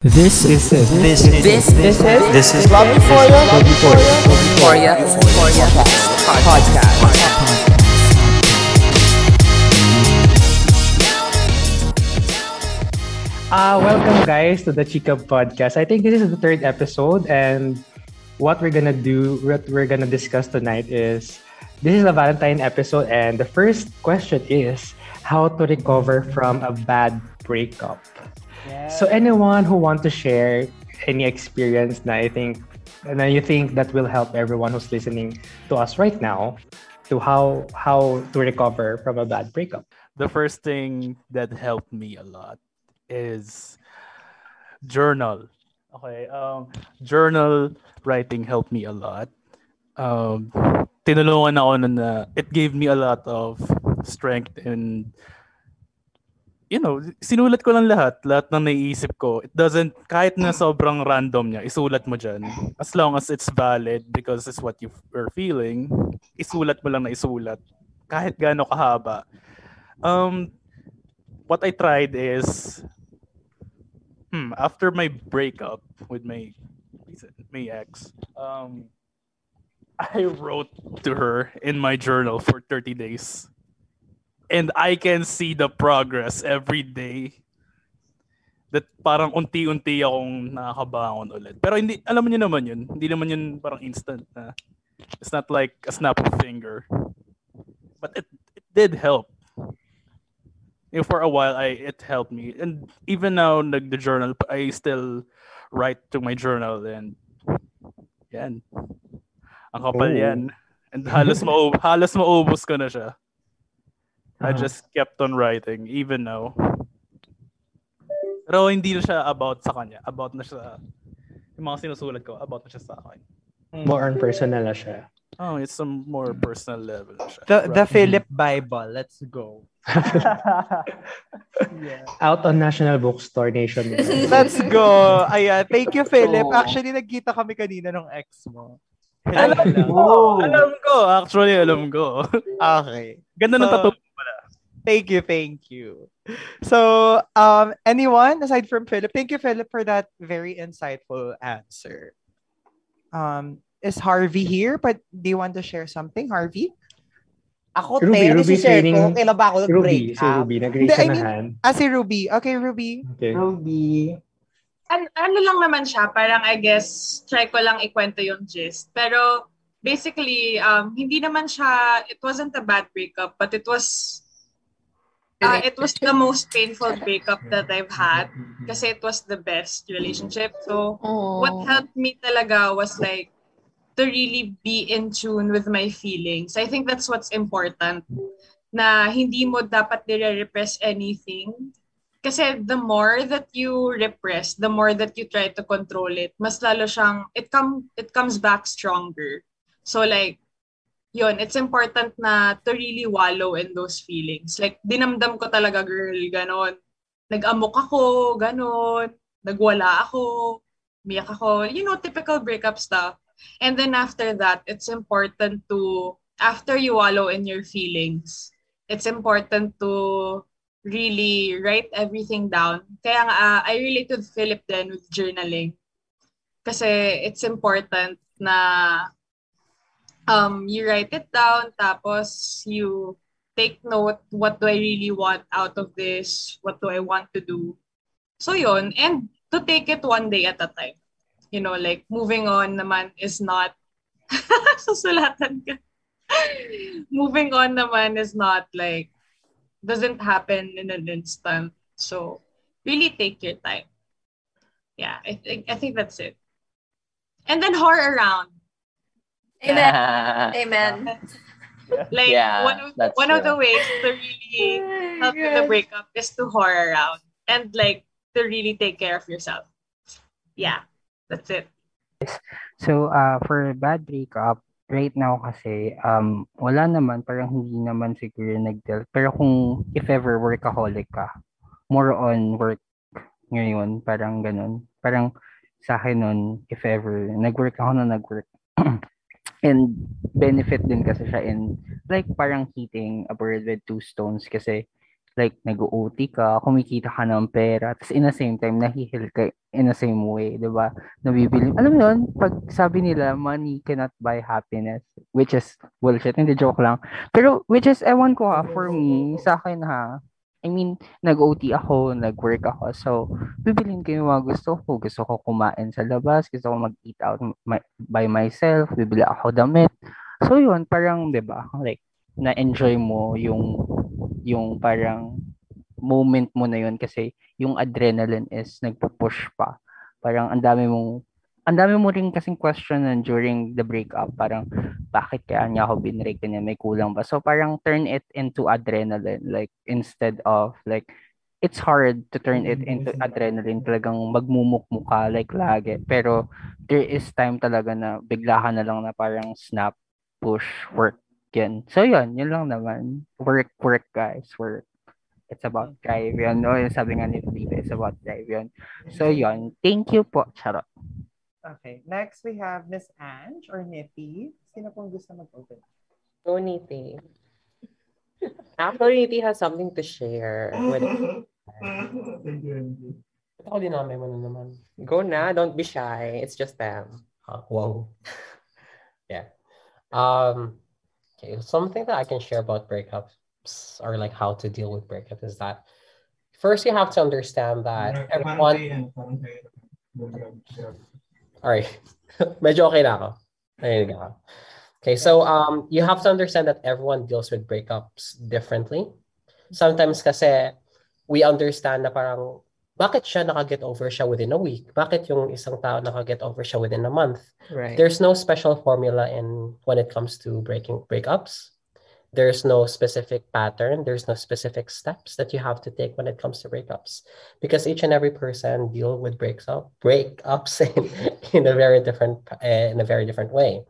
This is This is This is this is this is Love Euphoria Euphoria Euphoria podcast. Uh, welcome guys to the Chica podcast. I think this is the third episode and what we're gonna do, what we're gonna discuss tonight is this is a Valentine episode and the first question is how to recover from a bad breakup. So anyone who want to share any experience na I think na you think that will help everyone who's listening to us right now to how how to recover from a bad breakup. the first thing that helped me a lot is journal. Okay, um, journal writing helped me a lot. Um, tinulungan ako nun na it gave me a lot of strength and you know, sinulat ko lang lahat, lahat ng naiisip ko. It doesn't, kahit na sobrang random niya, isulat mo dyan. As long as it's valid because it's what you are feeling, isulat mo lang na isulat. Kahit gaano kahaba. Um, what I tried is, hmm, after my breakup with my my ex, um, I wrote to her in my journal for 30 days. And I can see the progress every day. That parang unti-unti akong nakakabangon ulit. Pero hindi, alam niyo naman yun. Hindi naman yun parang instant na. It's not like a snap of finger. But it, it did help you know, for a while I it helped me and even now nag the journal I still write to my journal and yan ang kapal Oh. yan and halos mau halos maubos ko na siya I Uh-huh. just kept on writing even now pero hindi na siya about sa kanya about na siya yung mga sinusulat ko about na siya sa akin More on personal na siya. oh it's some more personal level na siya The the Right. Philip Bible. Let's go. yeah. Out on National Bookstore Nation. Let's go. Ayan. Thank you, Philip. Oh. Actually, nagkita kami kanina ng ex mo. alam ko alam ko actually alam ko Okay. ganda ng So- tattoo Thank you, thank you. So, um, anyone aside from Philip, thank you, Philip, for that very insightful answer. Um, is Harvey here? But do you want to share something, Harvey? Ako, Ruby, te, Ruby si-share feeling- ko, kailan ba ako nag-break Ruby, si up? Ruby. Nag-raise Hindi, I siya mean- na hand. Ah, si Ruby. Okay, Ruby. Okay. Ruby. An- ano lang naman siya, parang I guess, try ko lang ikwento yung gist. Pero basically, um, hindi naman siya, it wasn't a bad breakup, but it was, uh, it was the most painful breakup that I've had kasi it was the best relationship. So, what helped me talaga was like, to really be in tune with my feelings. I think that's what's important. Na hindi mo dapat nire-repress anything. Kasi the more that you repress, the more that you try to control it, mas lalo siyang, it, come, it comes back stronger. So like, yun, it's important na to really wallow in those feelings. Like, dinamdam ko talaga, girl, ganon. Nag-amok ako, ganon. Nagwala ako, miyak ako. You know, typical breakup stuff. And then after that, it's important to, after you wallow in your feelings, it's important to really write everything down. Kaya nga, ah, I relate with Philip then with journaling. Kasi it's important na um, you write it down, tapos you take note, what do I really want out of this? What do I want to do? So yun, and to take it one day at a time. You know, like moving on naman is not, susulatan ka. moving on naman is not like, doesn't happen in an instant. So really take your time. Yeah, I think I think that's it. And then whore around. Amen. Amen. Like Yeah, one of one of true. the ways to really help with the breakup is to whore around and like to really take care of yourself. Yeah, that's it. So, uh, for bad breakup, right now kasi, um, wala naman, parang hindi naman siguro nag-deal. Pero kung if ever workaholic ka, more on work ngayon, parang ganun. Parang sa akin nun, if ever, nag-work ako na nag-work. And benefit din kasi siya in, like, parang hitting a bird with two stones kasi like nag-OT ka, kumikita ka ng pera, tapos in the same time, nahihil ka in the same way, di ba? Nabibili. Alam mo yun, pag sabi nila, money cannot buy happiness, which is bullshit, hindi joke lang. Pero, which is, ewan ko ha, for me, sa akin ha, I mean, nag-OT ako, nag-work ako. So, bibilin ko yung mga gusto ko. Gusto ko kumain sa labas, gusto ko mag-eat out my, by myself, bibili ako damit. So, yun, parang, di ba, like, na-enjoy mo yung, yung parang moment mo na yun kasi yung adrenaline is nagpo-push pa. Parang ang dami mong ang dami mo rin kasing question during the breakup. Parang, bakit kaya niya ako binrake niya? May kulang ba? So, parang turn it into adrenaline. Like, instead of, like, it's hard to turn it into adrenaline. Talagang magmumukmuka, like, lagi. Pero, there is time talaga na bigla ka na lang na parang snap, push, work. Yan. So, yun. Yun lang naman. Work, work, guys. Work. It's about drive yun. No, yung sabi nga ni Felipe, it's about drive yun. So, yun. Thank you po. Charot. Okay. Next, we have Miss Ange or Nippy. Sino pong gusto mag-open? Go, Niti. Actually, Niti has something to share. With... Ako din namin mo na naman. Go na, don't be shy. It's just them. Uh, wow. yeah. Um, okay, something that I can share about breakups or like how to deal with breakup is that first you have to understand that everyone. All right. Medyo okay na ako. Ayun ako. Okay, so um, you have to understand that everyone deals with breakups differently. Sometimes kasi we understand na parang bakit siya nakaget over siya within a week? Bakit yung isang tao nakaget over siya within a month? Right. There's no special formula in when it comes to breaking breakups. There's no specific pattern. There's no specific steps that you have to take when it comes to breakups, because each and every person deal with breaks up breakups in, in a very different uh, in a very different way.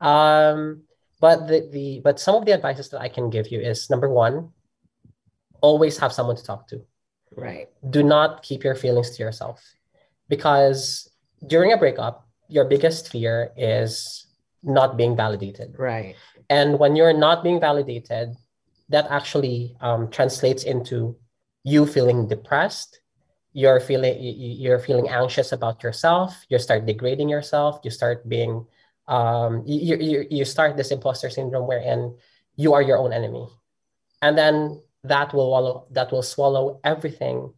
Um, but the, the but some of the advices that I can give you is number one, always have someone to talk to. Right. Do not keep your feelings to yourself, because during a breakup, your biggest fear is not being validated. Right. And when you're not being validated, that actually um, translates into you feeling depressed. You're feeling you're feeling anxious about yourself. You start degrading yourself. You start being um, you, you you start this imposter syndrome wherein you are your own enemy, and then that will wallow, that will swallow everything,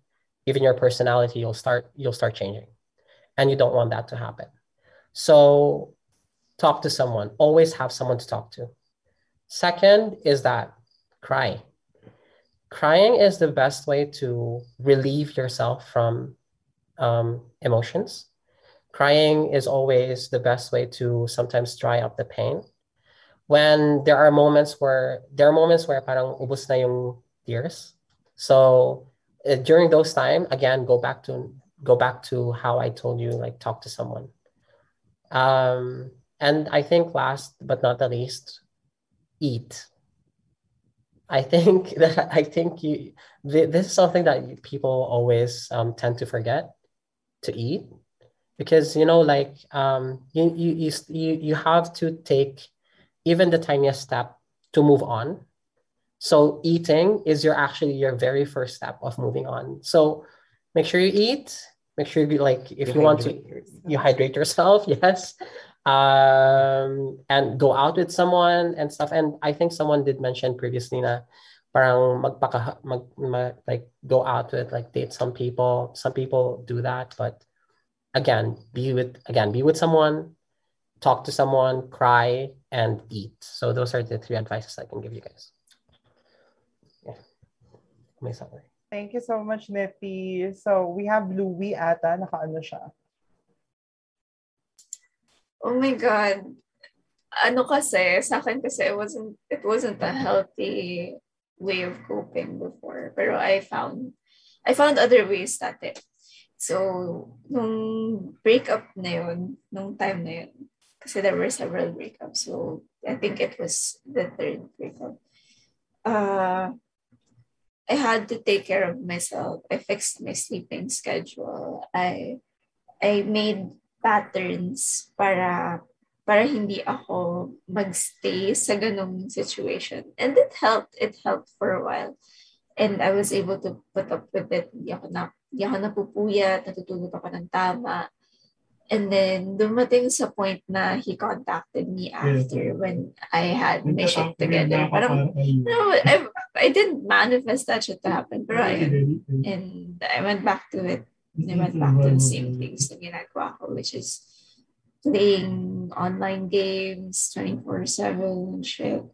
even your personality. You'll start you'll start changing, and you don't want that to happen. So talk to someone. Always have someone to talk to. Second is that cry. Crying is the best way to relieve yourself from um, emotions. Crying is always the best way to sometimes dry up the pain. When there are moments where there are moments where parang ubos na yung tears. So uh, during those time, again, go back to go back to how I told you, like talk to someone. Um, and I think last but not the least, eat. I think that I think you this is something that people always um, tend to forget to eat because you know like um, you, you you you have to take even the tiniest step to move on. So eating is your actually your very first step of moving on. So make sure you eat. Make sure you like if you, you want to you hydrate yourself. Yes um, and go out with someone and stuff. And I think someone did mention previously na parang magpaka, mag, mag, like go out with like date some people. Some people do that, but again, be with again be with someone, talk to someone, cry, and eat. So those are the three advices I can give you guys. Yeah, may summary. Thank you so much, Nippy. So we have Louie ata, nakaano siya. Oh my God. Ano kasi, sa akin kasi, it wasn't, it wasn't a healthy way of coping before. Pero I found, I found other ways that it. So, nung breakup na yun, nung time na yun, kasi there were several breakups. So, I think it was the third breakup. Uh, I had to take care of myself. I fixed my sleeping schedule. I I made patterns para para hindi ako magstay sa ganong situation. And it helped. It helped for a while. And I was able to put up with it. Hindi ako, na, hindi ako napupuyat, natutulog ako ng tama. And then, dumating sa point na he contacted me after when I had my shit together. Parang, no, I, I didn't manifest that shit to happen. Pero ayun. And I went back to it. I went mm-hmm. back to the same mm-hmm. things na ginagawa ko, which is playing online games 24-7 and shit.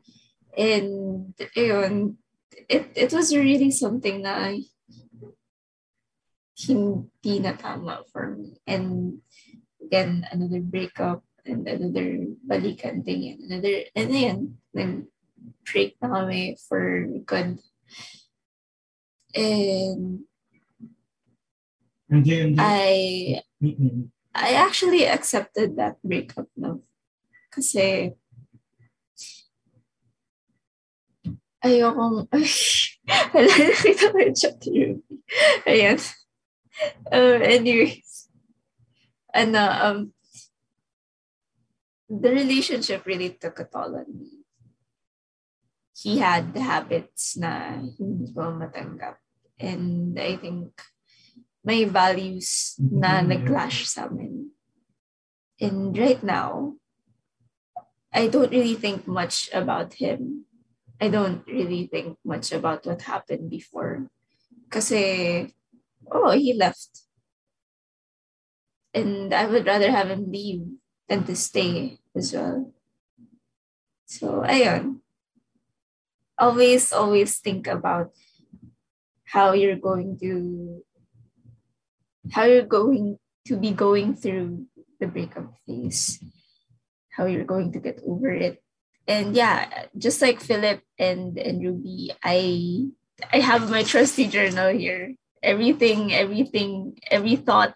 And, ayun, it, it was really something na hindi na tama for me. And again, another breakup and another balikan thing and another, and then, nag-break na kami for good. And I, I actually accepted that breakup na. Kasi, ayokong, wala, nakita ko yung chat Ruby. Ayan. Um, anyways, ano, um, the relationship really took a toll on me. He had the habits na hindi ko matanggap. And I think may values na mm-hmm. nag-clash sa amin. And right now, I don't really think much about him. I don't really think much about what happened before. Kasi, oh, he left. And I would rather have him leave than to stay as well. So, ayun. Always, always think about how you're going to how you're going to be going through the breakup phase, how you're going to get over it. And yeah, just like Philip and, and Ruby, I I have my trusty journal here. Everything, everything, every thought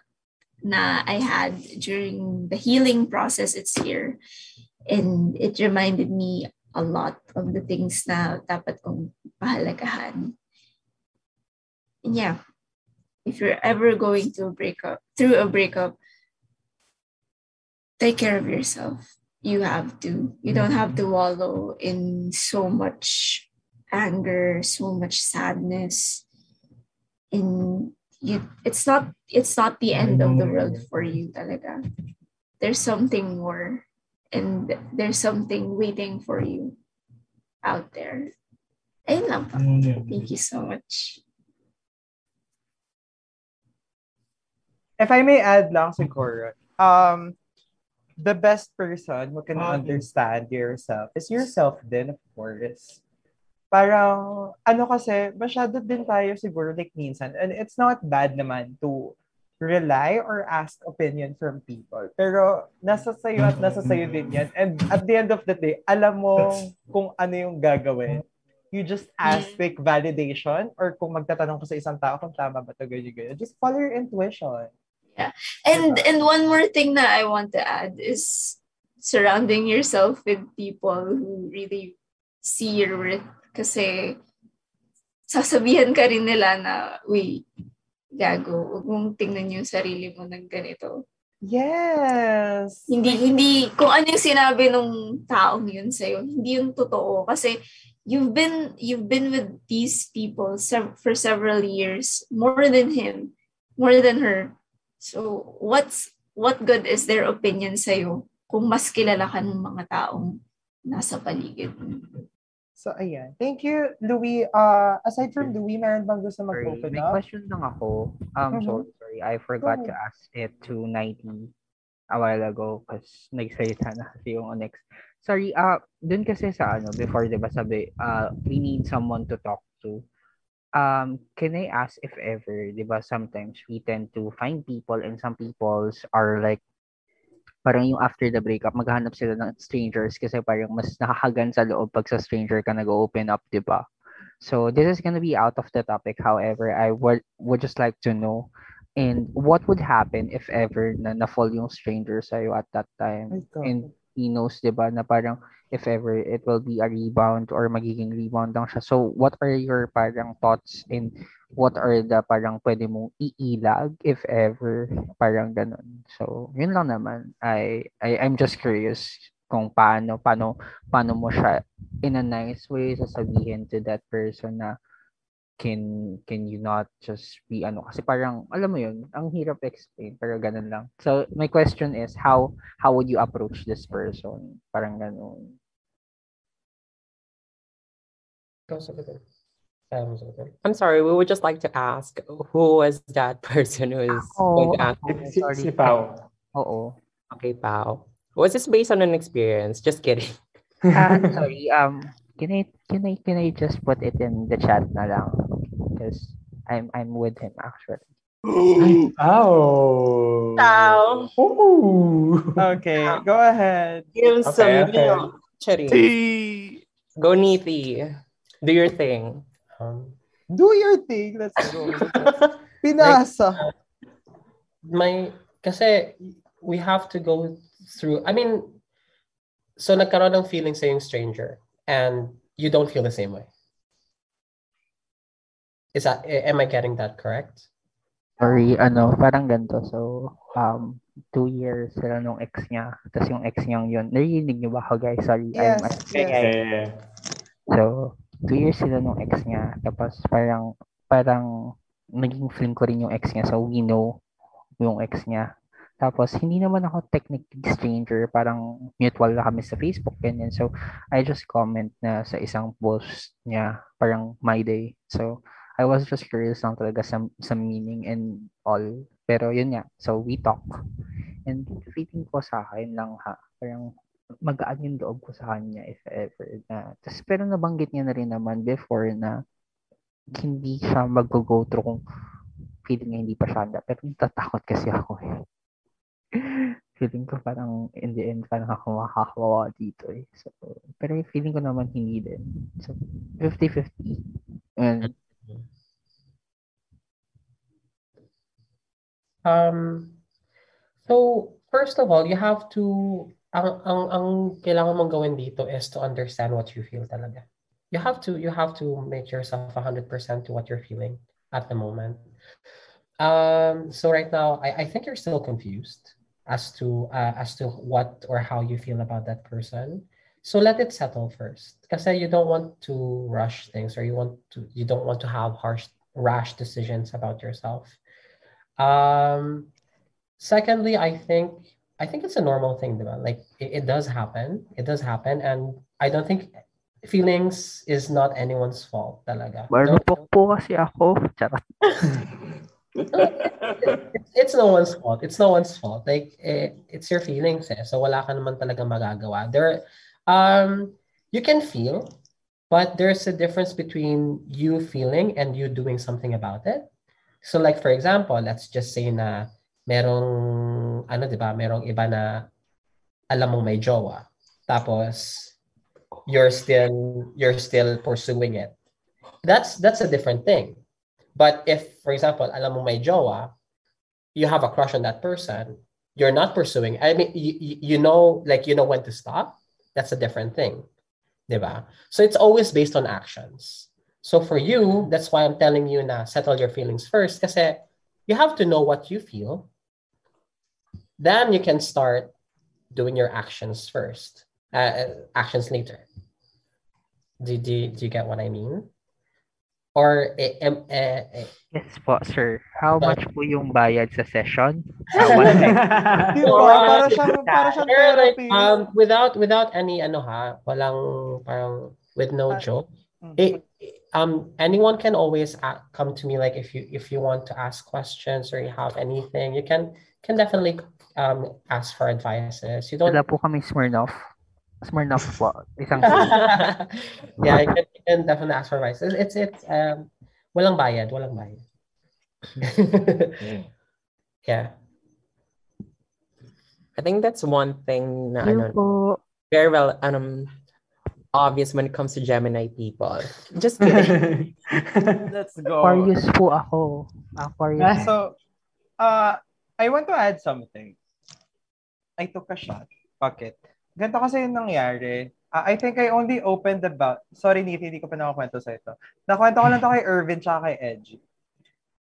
na I had during the healing process, it's here. And it reminded me a lot of the things na dapat kong pahalagahan. And yeah, if you're ever going to break up through a breakup, take care of yourself. You have to. You don't have to wallow in so much anger, so much sadness. In you it's not it's not the end of the world for you talaga. There's something more and there's something waiting for you out there. Ayun lang po. Mm-hmm. Thank you so much. If I may add lang siguro, um, the best person who can understand yourself is yourself din, of course. Parang, ano kasi, masyado din tayo siguro like minsan, and it's not bad naman to rely or ask opinion from people. Pero nasa sayo at nasa sayo din yan. And at the end of the day, alam mo kung ano yung gagawin. You just ask like validation or kung magtatanong ka sa isang tao kung tama ba ito, ganyan, ganyan. Just follow your intuition. Yeah. And and one more thing that I want to add is surrounding yourself with people who really see your worth. Kasi sasabihan ka rin nila na, uy, gago, huwag mong tingnan yung sarili mo ng ganito. Yes! Hindi, hindi, kung ano yung sinabi ng taong yun sa'yo, hindi yung totoo. Kasi you've been, you've been with these people sev- for several years, more than him, more than her. So, what's what good is their opinion sa'yo kung mas kilala ka ng mga taong nasa paligid mo? So, ayan. Thank you, Louie. Uh, aside from Louie, meron bang gusto Sorry, mag-open may up? question lang ako. Um, Mhm. so, sorry, I forgot Go to ask it to 90 a while ago because nagsalita na kasi yung next. Sorry, uh, dun kasi sa ano, before, di ba sabi, uh, we need someone to talk to. Um, can I ask if ever, di ba, sometimes we tend to find people and some peoples are like, parang yung after the breakup, maghanap sila ng strangers kasi parang mas nakakagan sa loob pag sa stranger ka nag-open up, di ba? So this is gonna be out of the topic. However, I would would just like to know and what would happen if ever na na-fall yung stranger sa'yo at that time. And he knows, di ba, na parang if ever it will be a rebound or magiging rebound lang siya. So what are your parang thoughts and what are the parang pwede mong iilag if ever parang ganun. So yun lang naman. I, I I'm just curious kung paano paano paano mo siya in a nice way sasabihin to that person na can can you not just be ano kasi parang alam mo yun ang hirap explain pero ganun lang so my question is how how would you approach this person parang ganun. I'm sorry, we would just like to ask who was that person who is going to ask? ako, Si, sorry. si Pao. oo Okay, Pao. Was this based on an experience? Just kidding. Ah, sorry um can I can I can I just put it in the chat na lang because I'm I'm with him actually Ow. Pao, Ooh. Okay, go ahead. give Okay, some okay. milk. Chari. Tea. Go, Neethi. Do your thing. Um, Do your thing. Let's go. Pinasa. my kasi we have to go through I mean so nagkaroon ng feeling sa yung stranger and you don't feel the same way. Is that am I getting that correct? sorry ano parang ganito so um two years sila nung ex niya tapos yung ex niyang yun narinig niyo ba ako guys sorry Yes, I'm, yes. Yeah. So, two years sila nung ex niya. Tapos parang, parang naging friend ko rin yung ex niya. So, we know yung ex niya. Tapos, hindi naman ako technically stranger. Parang mutual na kami sa Facebook, ganyan. So, I just comment na sa isang post niya, parang my day. So, I was just curious lang talaga sa, sa meaning and all. Pero yun nga. So, we talk. And feeling ko sa akin lang ha, parang magaan yung loob ko sa kanya if ever na. Tapos, pero nabanggit niya na rin naman before na hindi siya mag-go through kung feeling niya hindi pa siya handa. Pero natatakot kasi ako eh. Feeling ko parang in the end parang ako makakawawa dito eh. So, pero feeling ko naman hindi din. So, 50-50. And, Um so first of all, you have to ang ang ang kailangan mong gawin dito is to understand what you feel talaga. You have to you have to make yourself 100% to what you're feeling at the moment. Um so right now I I think you're still confused as to uh, as to what or how you feel about that person. So let it settle first. because you don't want to rush things or you want to you don't want to have harsh rash decisions about yourself. Um, secondly, I think I think it's a normal thing, diba? Like it, it does happen. It does happen, and I don't think feelings is not anyone's fault, talaga. Marupok po kasi ako. Charot. it's, no one's fault. It's no one's fault. Like eh, it's your feelings, eh. So wala ka naman talaga magagawa. There, um, you can feel, but there's a difference between you feeling and you doing something about it. So like for example, let's just say na merong ano 'di ba, merong iba na alam mong may jowa. Tapos you're still you're still pursuing it. That's that's a different thing. But if for example, alam mong may jowa, you have a crush on that person, you're not pursuing. I mean you, you know like you know when to stop. That's a different thing. 'Di ba? So it's always based on actions. So for you, that's why I'm telling you na settle your feelings first kasi you have to know what you feel. Then you can start doing your actions first. Uh, actions later. Do, do, do you get what I mean? Or eh, em- eh, eh, Yes po, sir. How But- much po yung bayad sa session? One time. Di ba? Para siyang, para siyang Pero like, therapy. um, without without any ano ha, walang parang with no Ah, joke. mm. It, um anyone can always a come to me like if you if you want to ask questions or you have anything, you can can definitely um ask for advices. You don't Wala po kami Smirnoff. Smirnoff po. Isang yeah, you can, you can definitely ask for advice. It's, it's, it's um, walang bayad, walang bayad. yeah. I think that's one thing na Yun ano, po. very well um obvious when it comes to Gemini people. Just kidding. Let's go. Aquarius po ako. Ah, Aquarius. so, uh, I want to add something. I took a shot. Fuck it. Ganito kasi yung nangyari. Uh, I think I only opened about... Sorry, Nith, hindi ko pa nakakwento sa ito. Nakwento ko lang to kay Irvin tsaka kay Edgy.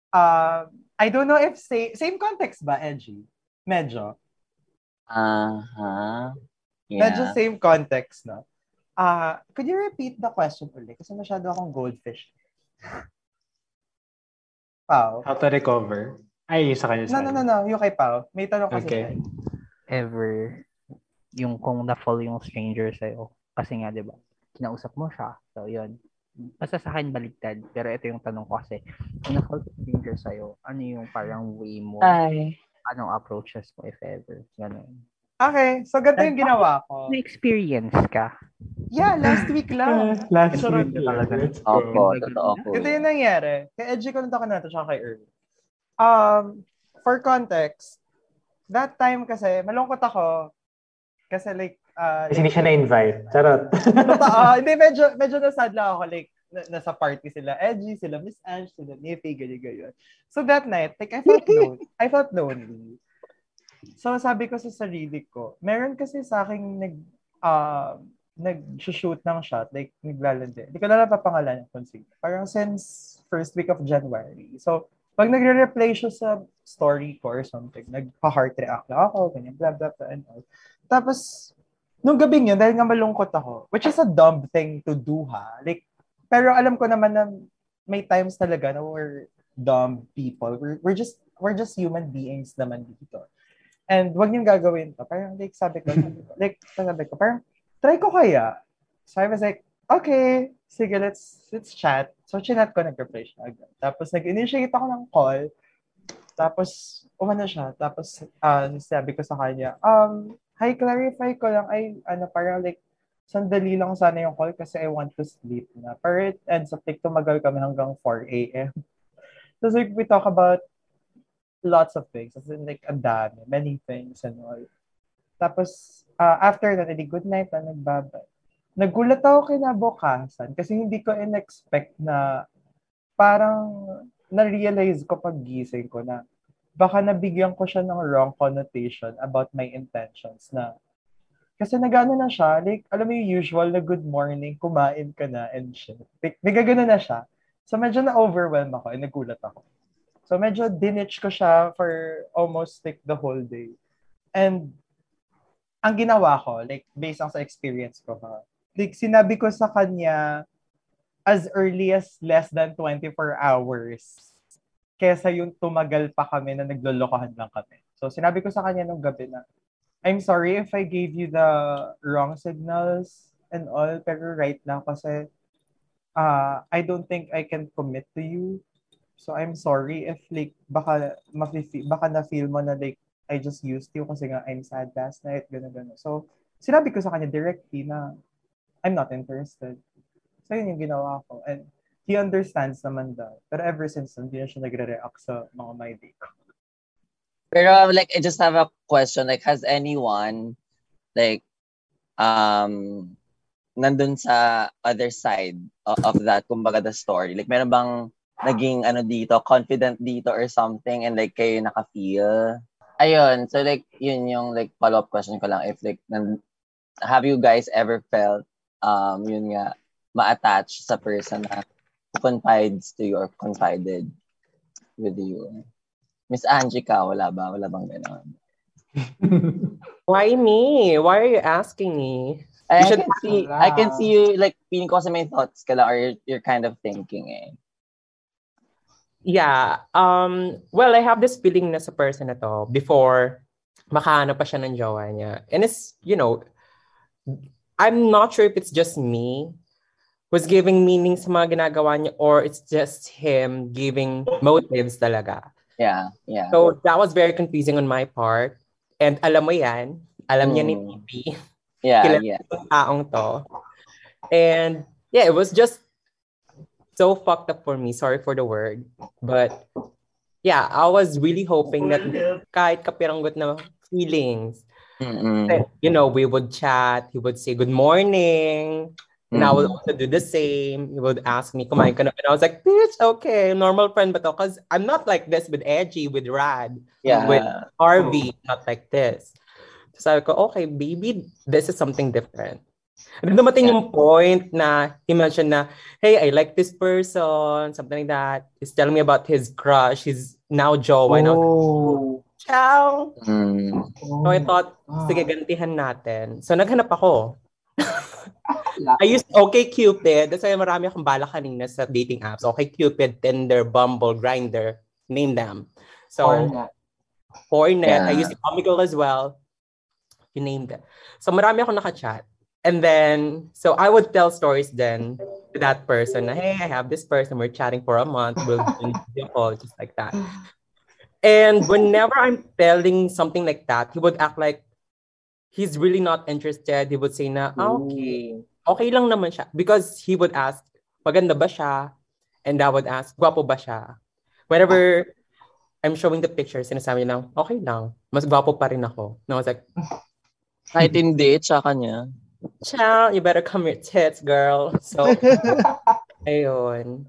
Uh, I don't know if sa- same context ba, Edgy? Medyo. Uh-huh. Medyo Yeah. same context, no? Uh, could you repeat the question ulit? Kasi masyado akong goldfish. Pao. How to recover. Ay, sa kanya. No, no, no, no. Yung kay Pao. May tanong kasi Okay. siya. Ever, yung kung na-fall yung stranger sa'yo. Kasi nga, di ba, kinausap mo siya. So, yun. Basta sa akin baligtad. Pero ito yung tanong ko kasi, kung na-fall yung stranger sa'yo, ano yung parang way mo? Ay. Anong approaches mo if ever? Ganun. Okay. So, ganito yung ginawa ko. May experience ka. Yeah, last week lang. Last Sarap week lang. talaga. Let's go. Opo, totoo po. Ito yung nangyari. Kay Edgy ko nito na ito, tsaka kay Earl. Um, for context, that time kasi, malungkot ako. Kasi like, uh, Kasi hindi siya na-invite. Charot. Totoo. Hindi, medyo, medyo nasad lang ako. Like, na- nasa party sila. Edgy, sila Miss Ange, sila Niffy, ganyan, ganyan. So that night, like, I felt lonely. I felt lonely. So sabi ko sa sarili ko, meron kasi sa akin nag, uh, nag-shoot ng shot, like, naglalandi. Hindi ko na napapangalan kung sino. Parang since first week of January. So, pag nagre-replay siya sa story ko or something, nagpa-heart react lang ako, ganyan, blah, blah, blah, and all. Tapos, nung gabing yun, dahil nga malungkot ako, which is a dumb thing to do ha. Like, pero alam ko naman na may times talaga na we're dumb people. We're, we're just we're just human beings naman dito. And wag niyong gagawin to. Parang like sabi ko, like sabi ko, parang try ko kaya. So I was like, okay, sige, let's let's chat. So chinat ko, nag-reply siya agad. Tapos nag-initiate ako ng call. Tapos, umano siya. Tapos, uh, sabi ko sa kanya, um, hi, clarify ko lang, ay, ano, parang like, sandali lang sana yung call kasi I want to sleep na. Pero it ends up, like, tumagal kami hanggang 4 a.m. Tapos, like, we talk about lots of things. As in, like, ang dami, many things and all. Tapos, uh, after that, edi good night na nagbabay. Nagulat ako kinabukasan kasi hindi ko in-expect na parang na-realize ko pag gising ko na baka nabigyan ko siya ng wrong connotation about my intentions na kasi nagano na siya, like, alam mo yung usual na good morning, kumain ka na and shit. Like, nagagano na siya. So, medyo na-overwhelm ako and nagulat ako. So, medyo dinitch ko siya for almost like the whole day. And, ang ginawa ko, like, based on sa experience ko ha, like, sinabi ko sa kanya, as early as less than 24 hours kesa yung tumagal pa kami na naglolokohan lang kami. So, sinabi ko sa kanya nung gabi na, I'm sorry if I gave you the wrong signals and all, pero right now kasi uh, I don't think I can commit to you. So, I'm sorry if like, baka, mafe- baka na-feel mo na like, I just used you kasi nga I'm sad last night, gano'n, gano'n. So, sinabi ko sa kanya directly na I'm not interested. So, yun yung ginawa ko. And he understands naman daw. Pero ever since, hindi na siya nagre-react sa mga my day ko. Pero like I just have a question like has anyone like um nandun sa other side of, of that kumbaga the story like meron bang naging ano dito confident dito or something and like kayo naka-feel ayun so like yun yung like follow-up question ko lang if like nan, have you guys ever felt um yun nga ma-attach sa person na confides to you or confided with you Miss Angie ka, wala ba? Wala bang gano'n? Why me? Why are you asking me? I, You I should can see, I can see you, like, feeling ko sa may thoughts ka lang or you're, you're kind of thinking eh. Yeah. Um, well, I have this feeling na sa person na to before makahanap pa siya ng jowa niya. And it's, you know, I'm not sure if it's just me who's giving meaning sa mga ginagawa niya or it's just him giving motives talaga. Yeah, yeah. So that was very confusing on my part. And alam mo yan, alam niya ni Mm. Tipi. yeah, kilala yeah. taong to. And yeah, it was just so fucked up for me. Sorry for the word. But yeah, I was really hoping that kahit kapiranggot na feelings, Mm-mm. that, you know, we would chat, he would say good morning, and I would also do the same. He would ask me, kumain ka na? And I was like, bitch, okay, normal friend but? Because I'm not like this with Edgy, with Rad, Yeah. with Harvey, not like this. So sabi ko, okay, baby, this is something different. And then dumating Yeah. yung point na he mentioned na, hey, I like this person, something like that. He's telling me about his crush. He's now Joe. I was like, Oh. ciao. Mm. So I thought, sige, gantihan natin. So naghanap ako. I used Okay Cupid. That's why marami akong bala kanina sa dating apps. Okay Cupid, Tinder, Bumble, Grinder. Name them. So, Hornet. Hornet. I Yeah. used Omegle as well. You named it. So marami akong nakachat. And then, so I would tell stories then to that person na, hey, I have this person. We're chatting for a month. We'll do a video call, just like that. And whenever I'm telling something like that, he would act like he's really not interested. He would say na, "Ah, okay. Okay lang naman siya. Because he would ask, maganda ba siya? And I would ask, gwapo ba siya? Whenever I'm showing the picture, sinasabi niya lang, okay lang. Mas gwapo pa rin ako. And I was like, Kahit hindi, tsaka niya. Chow, you better come your tits, girl. So, ayun.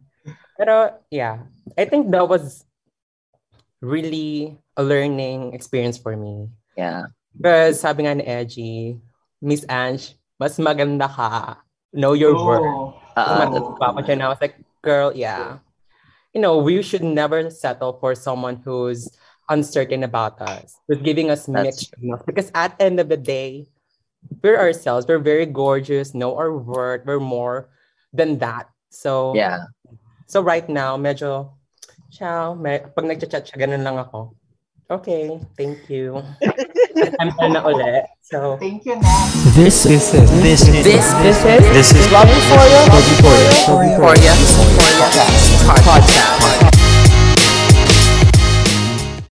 Pero, yeah. I think that was really a learning experience for me. Yeah. Because sabi nga ni Edgy, Miss Ange, mas maganda ka. Know your worth. Oh. Ah, Uh, Papa siya na. I was like, girl, yeah. You know, we should never settle for someone who's uncertain about us, who's giving us That's mixed signals. Because at the end of the day, we're ourselves. We're very gorgeous, know our worth. We're more than that. So, yeah. so right now, medyo, ciao, me, pag nagchat-chat siya, ganun lang ako. Okay, thank you. I'm na ulit. So, Thank you, Nat. This is this is this is this is this is Love Euphoria. Love Euphoria. Euphoria. Podcast.